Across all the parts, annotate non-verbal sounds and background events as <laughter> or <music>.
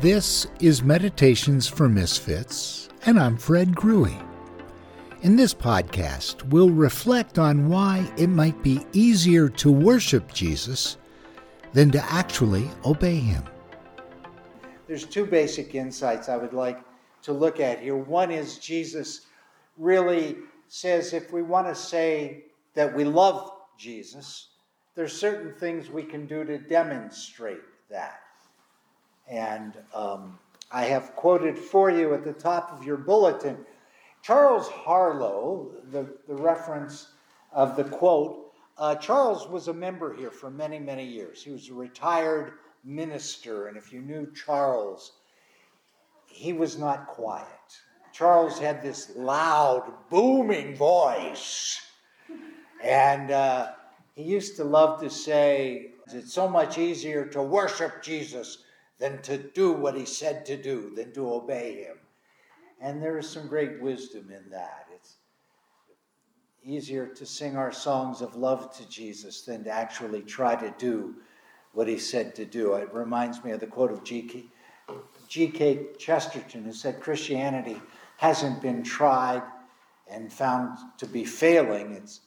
This is Meditations for Misfits, and I'm Fred Grewe. In this podcast, we'll reflect on why it might be easier to worship Jesus than to actually obey him. There's two basic insights I would like to look at here. One is Jesus really says if we want to say that we love Jesus, there's certain things we can do to demonstrate that. And um, I have quoted for you at the top of your bulletin Charles Harlow, the, the reference of the quote. Uh, Charles was a member here for many, many years. He was a retired minister, and if you knew Charles, he was not quiet. Charles had this loud, booming voice. And uh, he used to love to say, It's so much easier to worship Jesus than to do what he said to do, than to obey him. And there is some great wisdom in that. It's easier to sing our songs of love to Jesus than to actually try to do what he said to do. It reminds me of the quote of G.K. G.K. Chesterton, who said, Christianity hasn't been tried and found to be failing. It's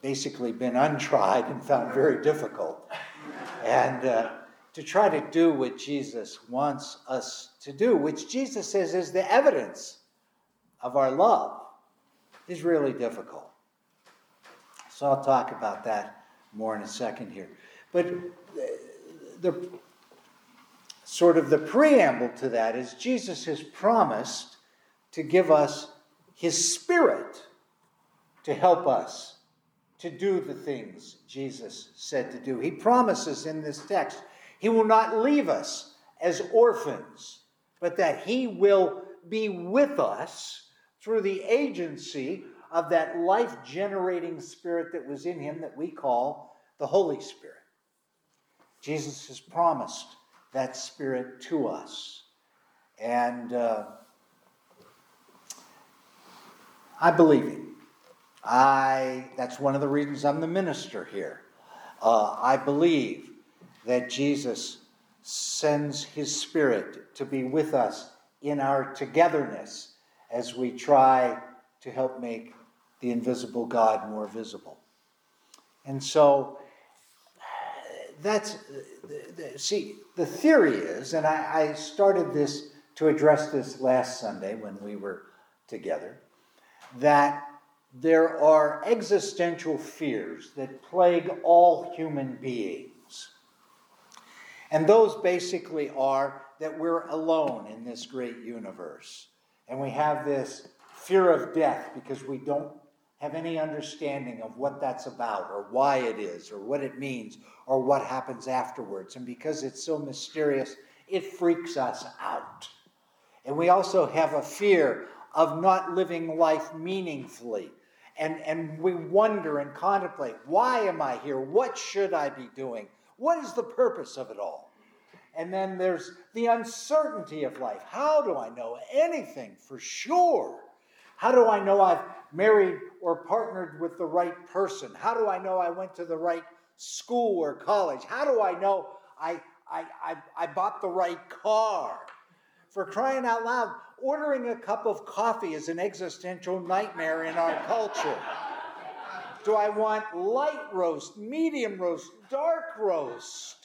basically been untried and found very difficult. And uh, to try to do what Jesus wants us to do, which Jesus says is the evidence of our love, is really difficult. So I'll talk about that more in a second here. But the sort of the preamble to that is Jesus has promised to give us his spirit to help us to do the things Jesus said to do. He promises in this text he will not leave us as orphans, but that He will be with us through the agency of that life generating spirit that was in Him that we call the Holy Spirit. Jesus has promised that spirit to us. And uh, I believe him. I, that's one of the reasons I'm the minister here. Uh, I believe that Jesus sends his Spirit to be with us in our togetherness as we try to help make the invisible God more visible. And so that's, see, the theory is, and I, I started this to address this last Sunday when we were together, that there are existential fears that plague all human beings. And those basically are that we're alone in this great universe. And we have this fear of death because we don't have any understanding of what that's about or why it is or what it means or what happens afterwards. And because it's so mysterious, it freaks us out. And we also have a fear of not living life meaningfully. And, and we wonder and contemplate why am I here? What should I be doing? What is the purpose of it all? And then there's the uncertainty of life. How do I know anything for sure? How do I know I've married or partnered with the right person? How do I know I went to the right school or college? How do I know I, I, I, I bought the right car? For crying out loud, ordering a cup of coffee is an existential nightmare in our culture. Do I want light roast, medium roast, dark roast?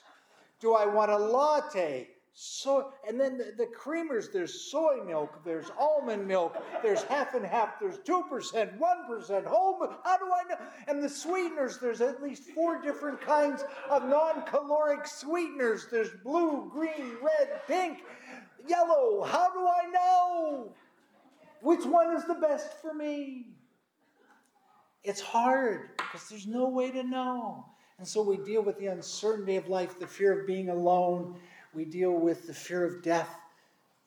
Do I want a latte? So, and then the, the, creamers, there's soy milk, there's almond milk, there's half and half, there's 2%, 1%, whole milk. How do I know? And the sweeteners, there's at least four different kinds of non caloric sweeteners. There's blue, green, red, pink, yellow. How do I know? Which one is the best for me? It's hard because there's no way to know. And so we deal with the uncertainty of life, the fear of being alone. We deal with the fear of death.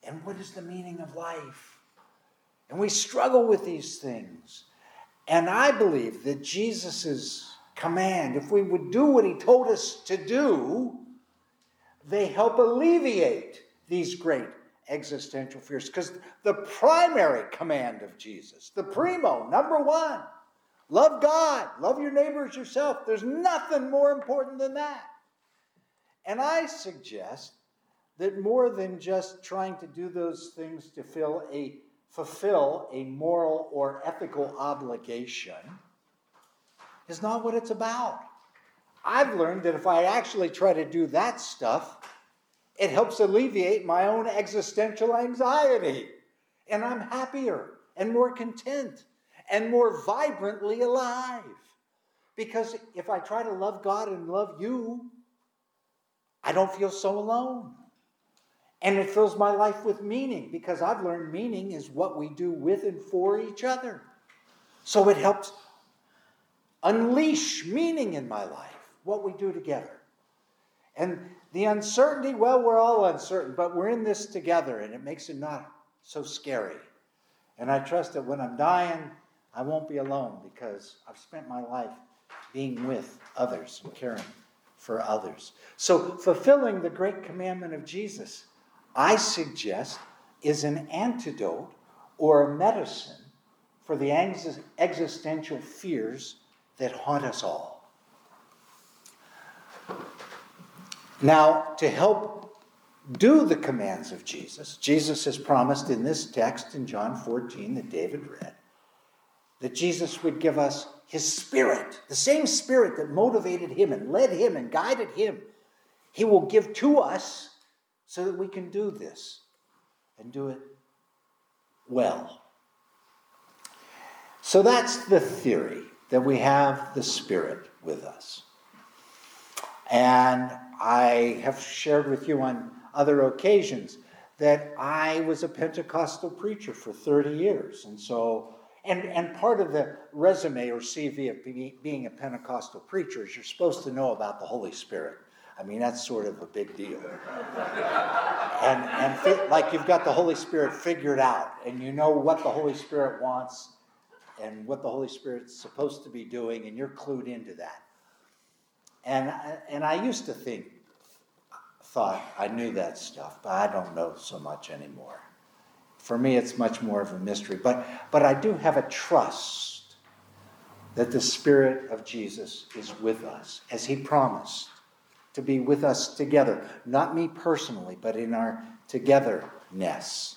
And what is the meaning of life? And we struggle with these things. And I believe that Jesus' command, if we would do what he told us to do, they help alleviate these great existential fears. Because the primary command of Jesus, the primo, number one, love God, love your neighbors yourself. There's nothing more important than that. And I suggest that more than just trying to do those things to fill a, fulfill a moral or ethical obligation is not what it's about. I've learned that if I actually try to do that stuff, it helps alleviate my own existential anxiety. And I'm happier and more content and more vibrantly alive. Because if I try to love God and love you, I don't feel so alone. And it fills my life with meaning because I've learned meaning is what we do with and for each other. So it helps unleash meaning in my life, what we do together. And the uncertainty, well, we're all uncertain, but we're in this together and it makes it not so scary. And I trust that when I'm dying, I won't be alone because I've spent my life being with others and caring for others. So, fulfilling the great commandment of Jesus, I suggest, is an antidote or a medicine for the existential fears that haunt us all. Now, to help do the commands of Jesus, Jesus has promised in this text in John 14 that David read that Jesus would give us his spirit, the same spirit that motivated him and led him and guided him. He will give to us so that we can do this and do it well. So that's the theory that we have the Spirit with us. And I have shared with you on other occasions that I was a Pentecostal preacher for 30 years. And so, and, and part of the resume or CV of being a Pentecostal preacher is you're supposed to know about the Holy Spirit. I mean, that's sort of a big deal. and and fi- like you've got the Holy Spirit figured out, and you know what the Holy Spirit wants and what the Holy Spirit's supposed to be doing, and you're clued into that. And, and I used to think, thought I knew that stuff, but I don't know so much anymore. For me, it's much more of a mystery. But, but I do have a trust that the Spirit of Jesus is with us, as He promised to be with us together. Not me personally, but in our togetherness.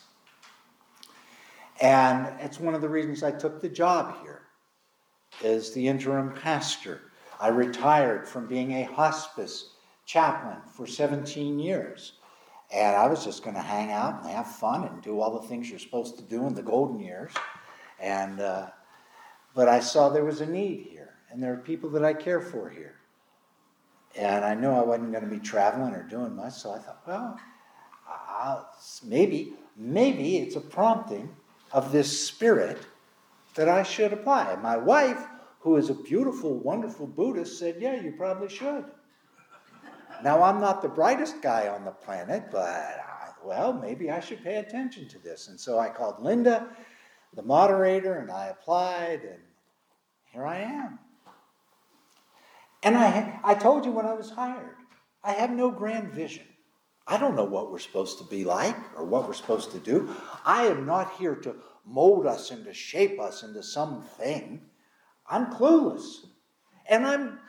And it's one of the reasons I took the job here as the interim pastor. I retired from being a hospice chaplain for 17 years. And I was just going to hang out and have fun and do all the things you're supposed to do in the golden years. And, uh, but I saw there was a need here, and there are people that I care for here. And I knew I wasn't going to be traveling or doing much, so I thought, well, I'll, maybe, maybe it's a prompting of this spirit that I should apply. And my wife, who is a beautiful, wonderful Buddhist, said, Yeah, you probably should. Now, I'm not the brightest guy on the planet, but I, well, maybe I should pay attention to this. And so I called Linda, the moderator, and I applied, and here I am. And I, I told you when I was hired, I have no grand vision. I don't know what we're supposed to be like or what we're supposed to do. I am not here to mold us and to shape us into something. I'm clueless. And I'm,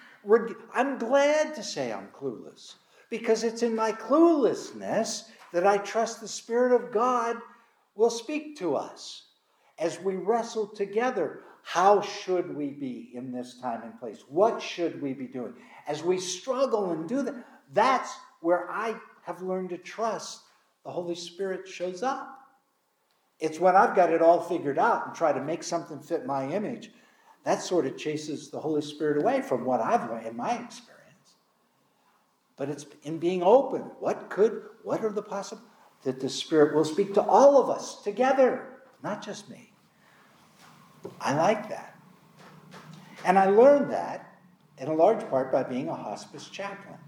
I'm glad to say I'm clueless because it's in my cluelessness that I trust the Spirit of God will speak to us as we wrestle together. How should we be in this time and place? What should we be doing? As we struggle and do that, that's where I have learned to trust, the Holy Spirit shows up. It's when I've got it all figured out and try to make something fit my image, that sort of chases the Holy Spirit away from what I've learned in my experience. But it's in being open. What could, what are the possible, that the Spirit will speak to all of us together, not just me. I like that. And I learned that in a large part by being a hospice chaplain.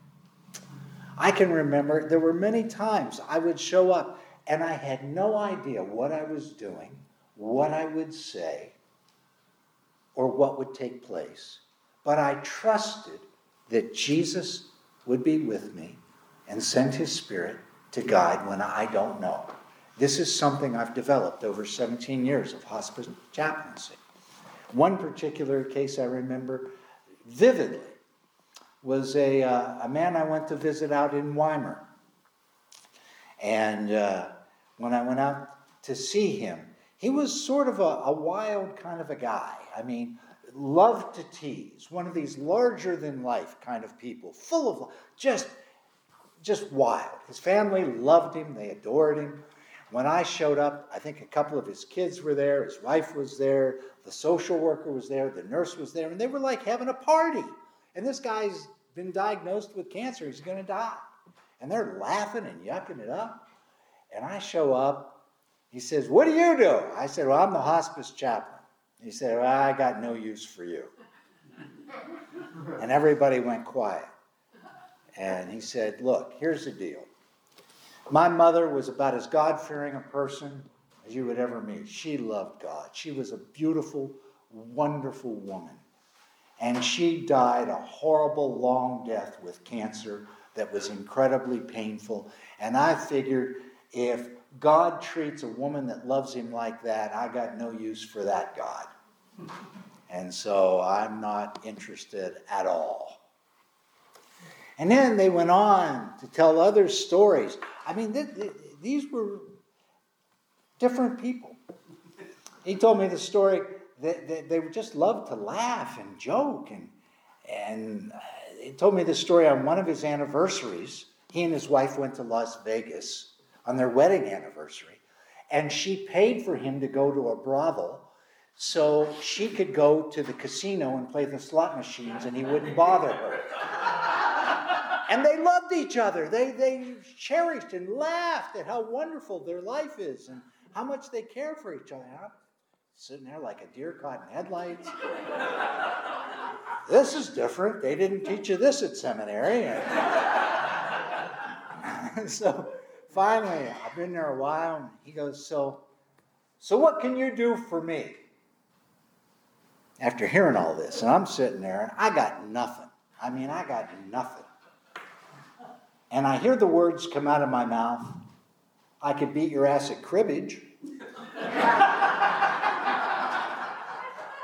I can remember there were many times I would show up and I had no idea what I was doing, what I would say, or what would take place. But I trusted that Jesus would be with me and send his spirit to guide when I don't know. This is something I've developed over 17 years of hospice chaplaincy. One particular case I remember vividly was a, uh, a man I went to visit out in Wimer. And uh, when I went out to see him, he was sort of a, a wild kind of a guy. I mean, loved to tease, one of these larger than life kind of people, full of just just wild. His family loved him, they adored him. When I showed up, I think a couple of his kids were there, his wife was there, the social worker was there, the nurse was there, and they were like having a party. And this guy's been diagnosed with cancer, he's going to die. And they're laughing and yucking it up. And I show up, he says, What do you do? I said, Well, I'm the hospice chaplain. He said, well, I got no use for you. and everybody went quiet. And he said, Look, here's the deal. My mother was about as God fearing a person as you would ever meet. She loved God. She was a beautiful, wonderful woman. And she died a horrible, long death with cancer that was incredibly painful. And I figured if God treats a woman that loves him like that, I got no use for that God. And so I'm not interested at all. And then they went on to tell other stories. I mean, th- th- these were different people. He told me the story that, that they just loved to laugh and joke. And, and uh, he told me the story on one of his anniversaries. He and his wife went to Las Vegas on their wedding anniversary. And she paid for him to go to a brothel so she could go to the casino and play the slot machines and he wouldn't bother her and they loved each other. They, they cherished and laughed at how wonderful their life is and how much they care for each other. I'm sitting there like a deer caught in headlights. this is different. They didn't teach you this at seminary. <laughs> So finally, I've been there a while, and he goes, So, so what can you do for me? After hearing all this, and I'm sitting there, and I got nothing. I mean, I got nothing and I hear the words come out of my mouth, I could beat your ass at cribbage.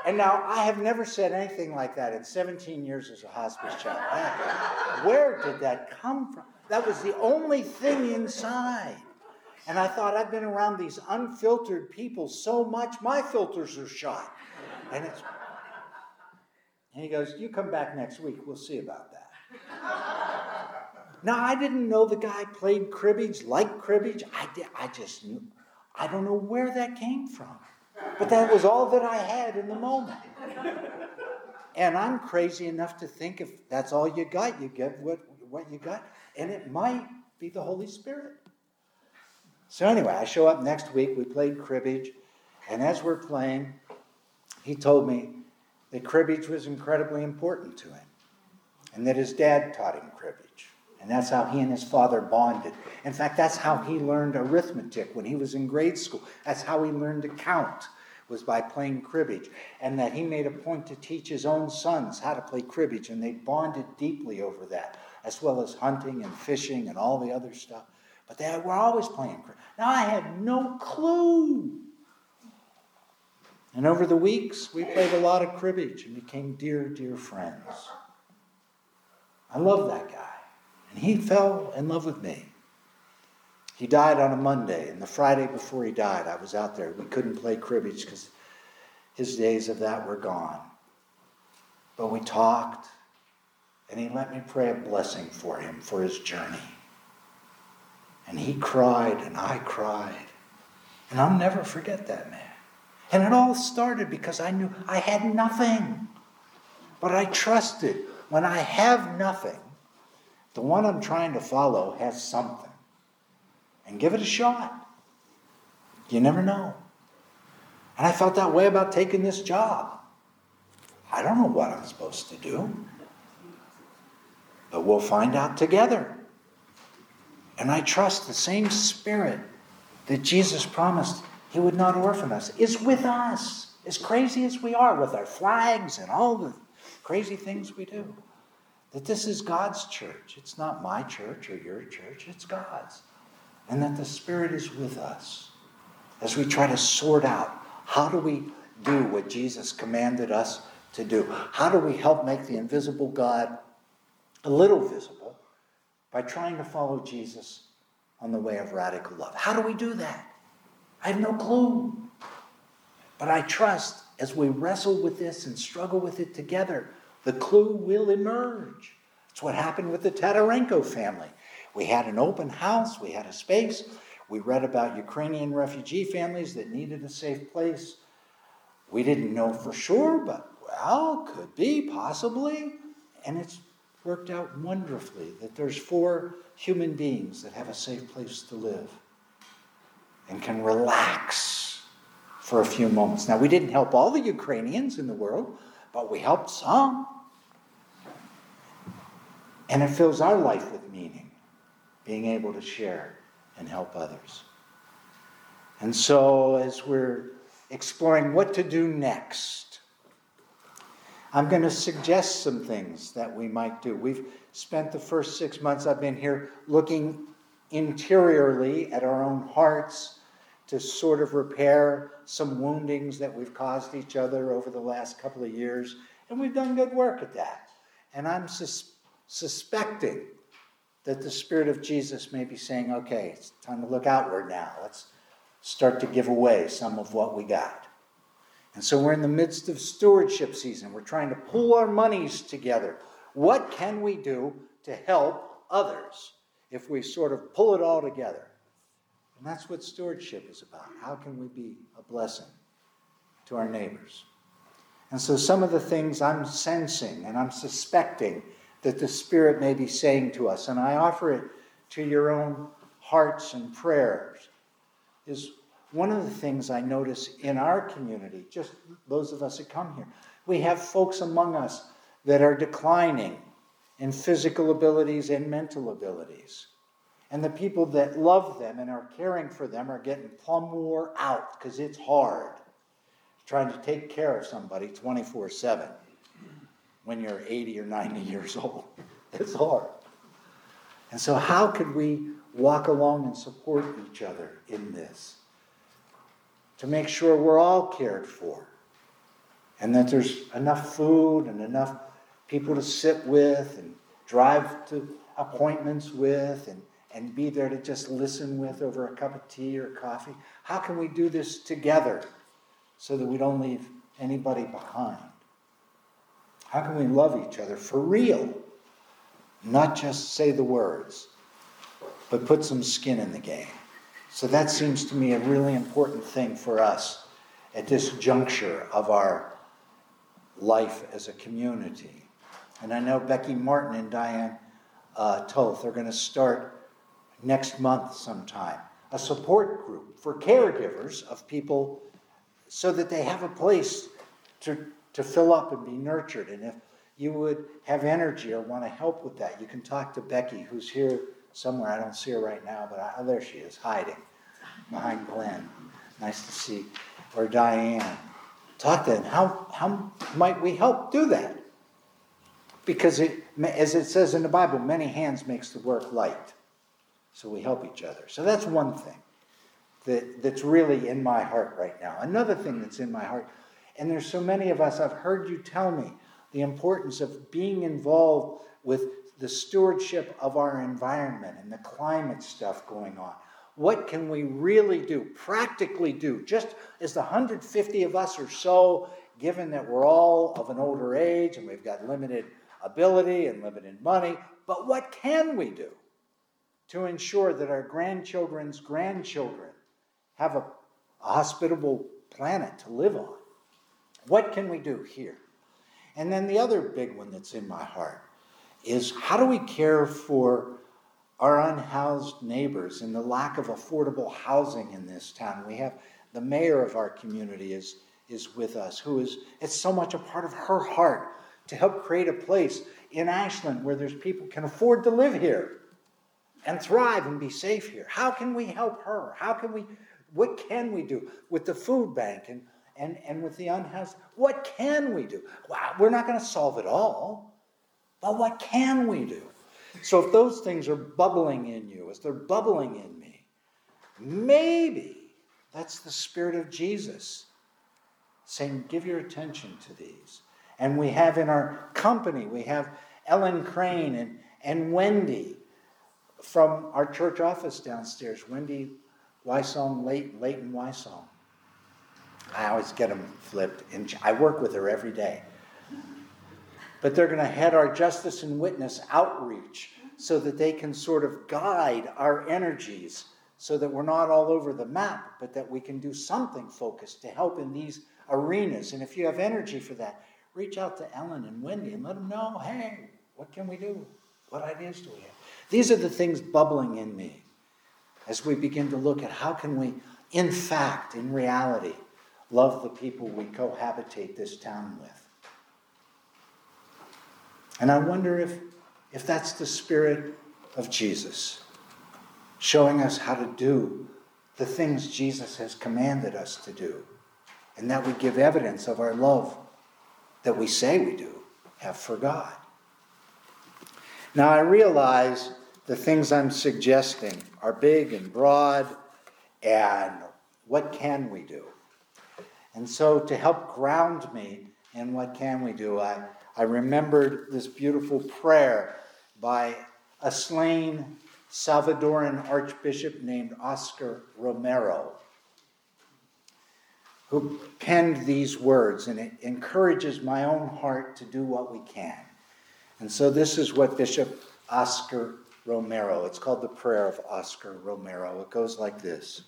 and now I have never said anything like that in 17 years as a hospice chaplain. Where did that come from? That was the only thing inside. And I thought I've been around these unfiltered people so much, my filters are shot. And it's and he goes, You come back next week, we'll see about that. Now, I didn't know the guy played cribbage, liked cribbage. I, did, I just knew. I don't know where that came from. But that was all that I had in the moment. And I'm crazy enough to think if that's all you got, you get what, what you got. And it might be the Holy Spirit. So, anyway, I show up next week. We played cribbage. And as we're playing, he told me that cribbage was incredibly important to him and that his dad taught him cribbage. And that's how he and his father bonded. In fact, that's how he learned arithmetic when he was in grade school. That's how he learned to count, was by playing cribbage. And that he made a point to teach his own sons how to play cribbage, and they bonded deeply over that, as well as hunting and fishing and all the other stuff. But they were always playing cribbage. Now, I had no clue. And over the weeks, we played a lot of cribbage and became dear, dear friends. I love that guy. And he fell in love with me. He died on a Monday, and the Friday before he died, I was out there. We couldn't play cribbage because his days of that were gone. But we talked, and he let me pray a blessing for him for his journey. And he cried, and I cried. And I'll never forget that man. And it all started because I knew I had nothing. But I trusted when I have nothing, the one I'm trying to follow has something. And give it a shot. You never know. And I felt that way about taking this job. I don't know what I'm supposed to do. But we'll find out together. And I trust the same spirit that Jesus promised he would not orphan us is with us, as crazy as we are with our flags and all the crazy things we do that this is God's church. It's not my church or your church, it's God's. And that the Spirit is with us as we try to sort out how do we do what Jesus commanded us to do? How do we help make the invisible God a little visible by trying to follow Jesus on the way of radical love. How do we do that? I have no clue. But I trust as we wrestle with this and struggle with it together, the clue will emerge. It's what happened with the Tatarenko family. We had an open house, we had a space. We read about Ukrainian refugee families that needed a safe place. We didn't know for sure, but well, could be, possibly. And it's worked out wonderfully that there's four human beings that have a safe place to live and can relax for a few moments. Now, we didn't help all the Ukrainians in the world, but we helped some. And it fills our life with meaning, being able to share and help others. And so, as we're exploring what to do next, I'm going to suggest some things that we might do. We've spent the first six months I've been here looking interiorly at our own hearts to sort of repair some woundings that we've caused each other over the last couple of years. And we've done good work at that. And I'm sus- suspecting that the Spirit of Jesus may be saying, okay, it's time to look outward now. Let's start to give away some of what we got. And so we're in the midst of stewardship season. We're trying to pull our monies together. What can we do to help others if we sort of pull it all together? And that's what stewardship is about. How can we be a blessing to our neighbors? And so, some of the things I'm sensing and I'm suspecting that the Spirit may be saying to us, and I offer it to your own hearts and prayers, is one of the things I notice in our community, just those of us that come here, we have folks among us that are declining in physical abilities and mental abilities. And the people that love them and are caring for them are getting plumb wore out because it's hard trying to take care of somebody 24 7 when you're 80 or 90 years <laughs> old. It's hard. And so, how could we walk along and support each other in this? To make sure we're all cared for and that there's enough food and enough people to sit with and drive to appointments with and and be there to just listen with over a cup of tea or coffee? How can we do this together so that we don't leave anybody behind? How can we love each other for real? Not just say the words, but put some skin in the game. So that seems to me a really important thing for us at this juncture of our life as a community. And I know Becky Martin and Diane uh, Toth are going to start next month sometime, a support group for caregivers of people so that they have a place to, to fill up and be nurtured. And if you would have energy or want to help with that, you can talk to Becky, who's here somewhere. I don't see her right now, but I, oh, there she is, hiding behind Glenn. Nice to see. Or Diane. Talk then. How, how might we help do that? Because, it, as it says in the Bible, many hands makes the work light. So we help each other. So that's one thing that, that's really in my heart right now. Another thing that's in my heart, and there's so many of us, I've heard you tell me the importance of being involved with the stewardship of our environment and the climate stuff going on. What can we really do, practically do, just as the 150 of us or so, given that we're all of an older age and we've got limited ability and limited money, but what can we do? to ensure that our grandchildren's grandchildren have a, a hospitable planet to live on. What can we do here? And then the other big one that's in my heart is how do we care for our unhoused neighbors and the lack of affordable housing in this town? We have the mayor of our community is, is with us, who is it's so much a part of her heart to help create a place in Ashland where there's people can afford to live here and thrive and be safe here. How can we help her? How can we, what can we do with the food bank and, and, and with the unhoused? What can we do? We're not going to solve it all, but what can we do? So if those things are bubbling in you, as they're bubbling in me, maybe that's the Spirit of Jesus saying, give your attention to these. And we have in our company, we have Ellen Crane and, and Wendy from our church office downstairs, Wendy Wysong, Leighton, Leighton Wysong. I always get them flipped, and I work with her every day. But they're going to head our justice and witness outreach so that they can sort of guide our energies so that we're not all over the map, but that we can do something focused to help in these arenas. And if you have energy for that, reach out to Ellen and Wendy and let them know hey, what can we do? What ideas do we have? These are the things bubbling in me as we begin to look at how can we, in fact, in reality, love the people we cohabitate this town with. And I wonder if, if that's the spirit of Jesus, showing us how to do the things Jesus has commanded us to do, and that we give evidence of our love that we say we do have for God. Now, I realize the things I'm suggesting are big and broad, and what can we do? And so, to help ground me in what can we do, I, I remembered this beautiful prayer by a slain Salvadoran archbishop named Oscar Romero, who penned these words, and it encourages my own heart to do what we can. And so, this is what Bishop Oscar Romero, it's called the Prayer of Oscar Romero. It goes like this.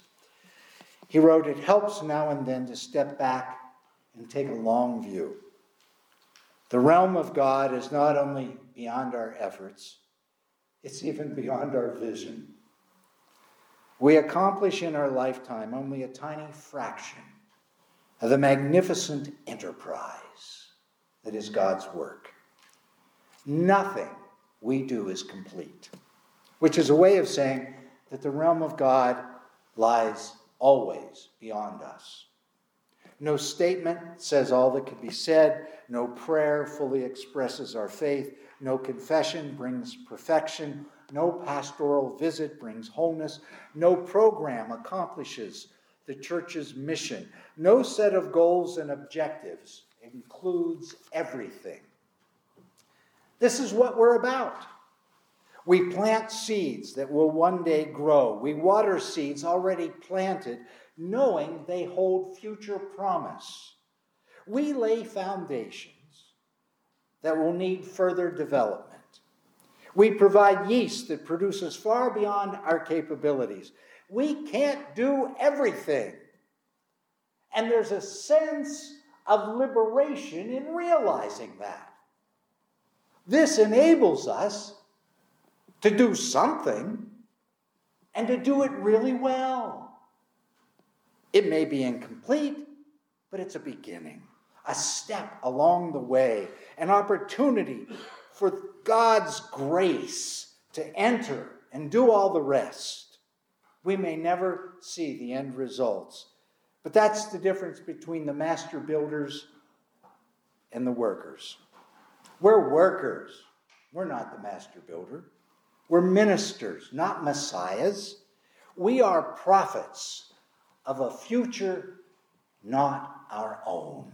He wrote, It helps now and then to step back and take a long view. The realm of God is not only beyond our efforts, it's even beyond our vision. We accomplish in our lifetime only a tiny fraction of the magnificent enterprise that is God's work. Nothing we do is complete, which is a way of saying that the realm of God lies always beyond us. No statement says all that can be said. No prayer fully expresses our faith. No confession brings perfection. No pastoral visit brings wholeness. No program accomplishes the church's mission. No set of goals and objectives includes everything. This is what we're about. We plant seeds that will one day grow. We water seeds already planted, knowing they hold future promise. We lay foundations that will need further development. We provide yeast that produces far beyond our capabilities. We can't do everything. And there's a sense of liberation in realizing that. This enables us to do something and to do it really well. It may be incomplete, but it's a beginning, a step along the way, an opportunity for God's grace to enter and do all the rest. We may never see the end results, but that's the difference between the master builders and the workers. We're workers. We're not the master builder. We're ministers, not messiahs. We are prophets of a future not our own.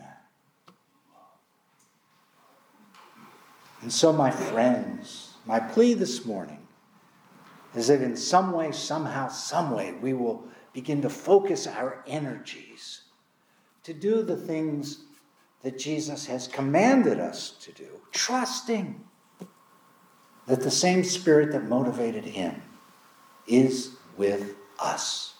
And so, my friends, my plea this morning is that in some way, somehow, some way, we will begin to focus our energies to do the things that Jesus has commanded us to do, trusting that the same spirit that motivated him is with us.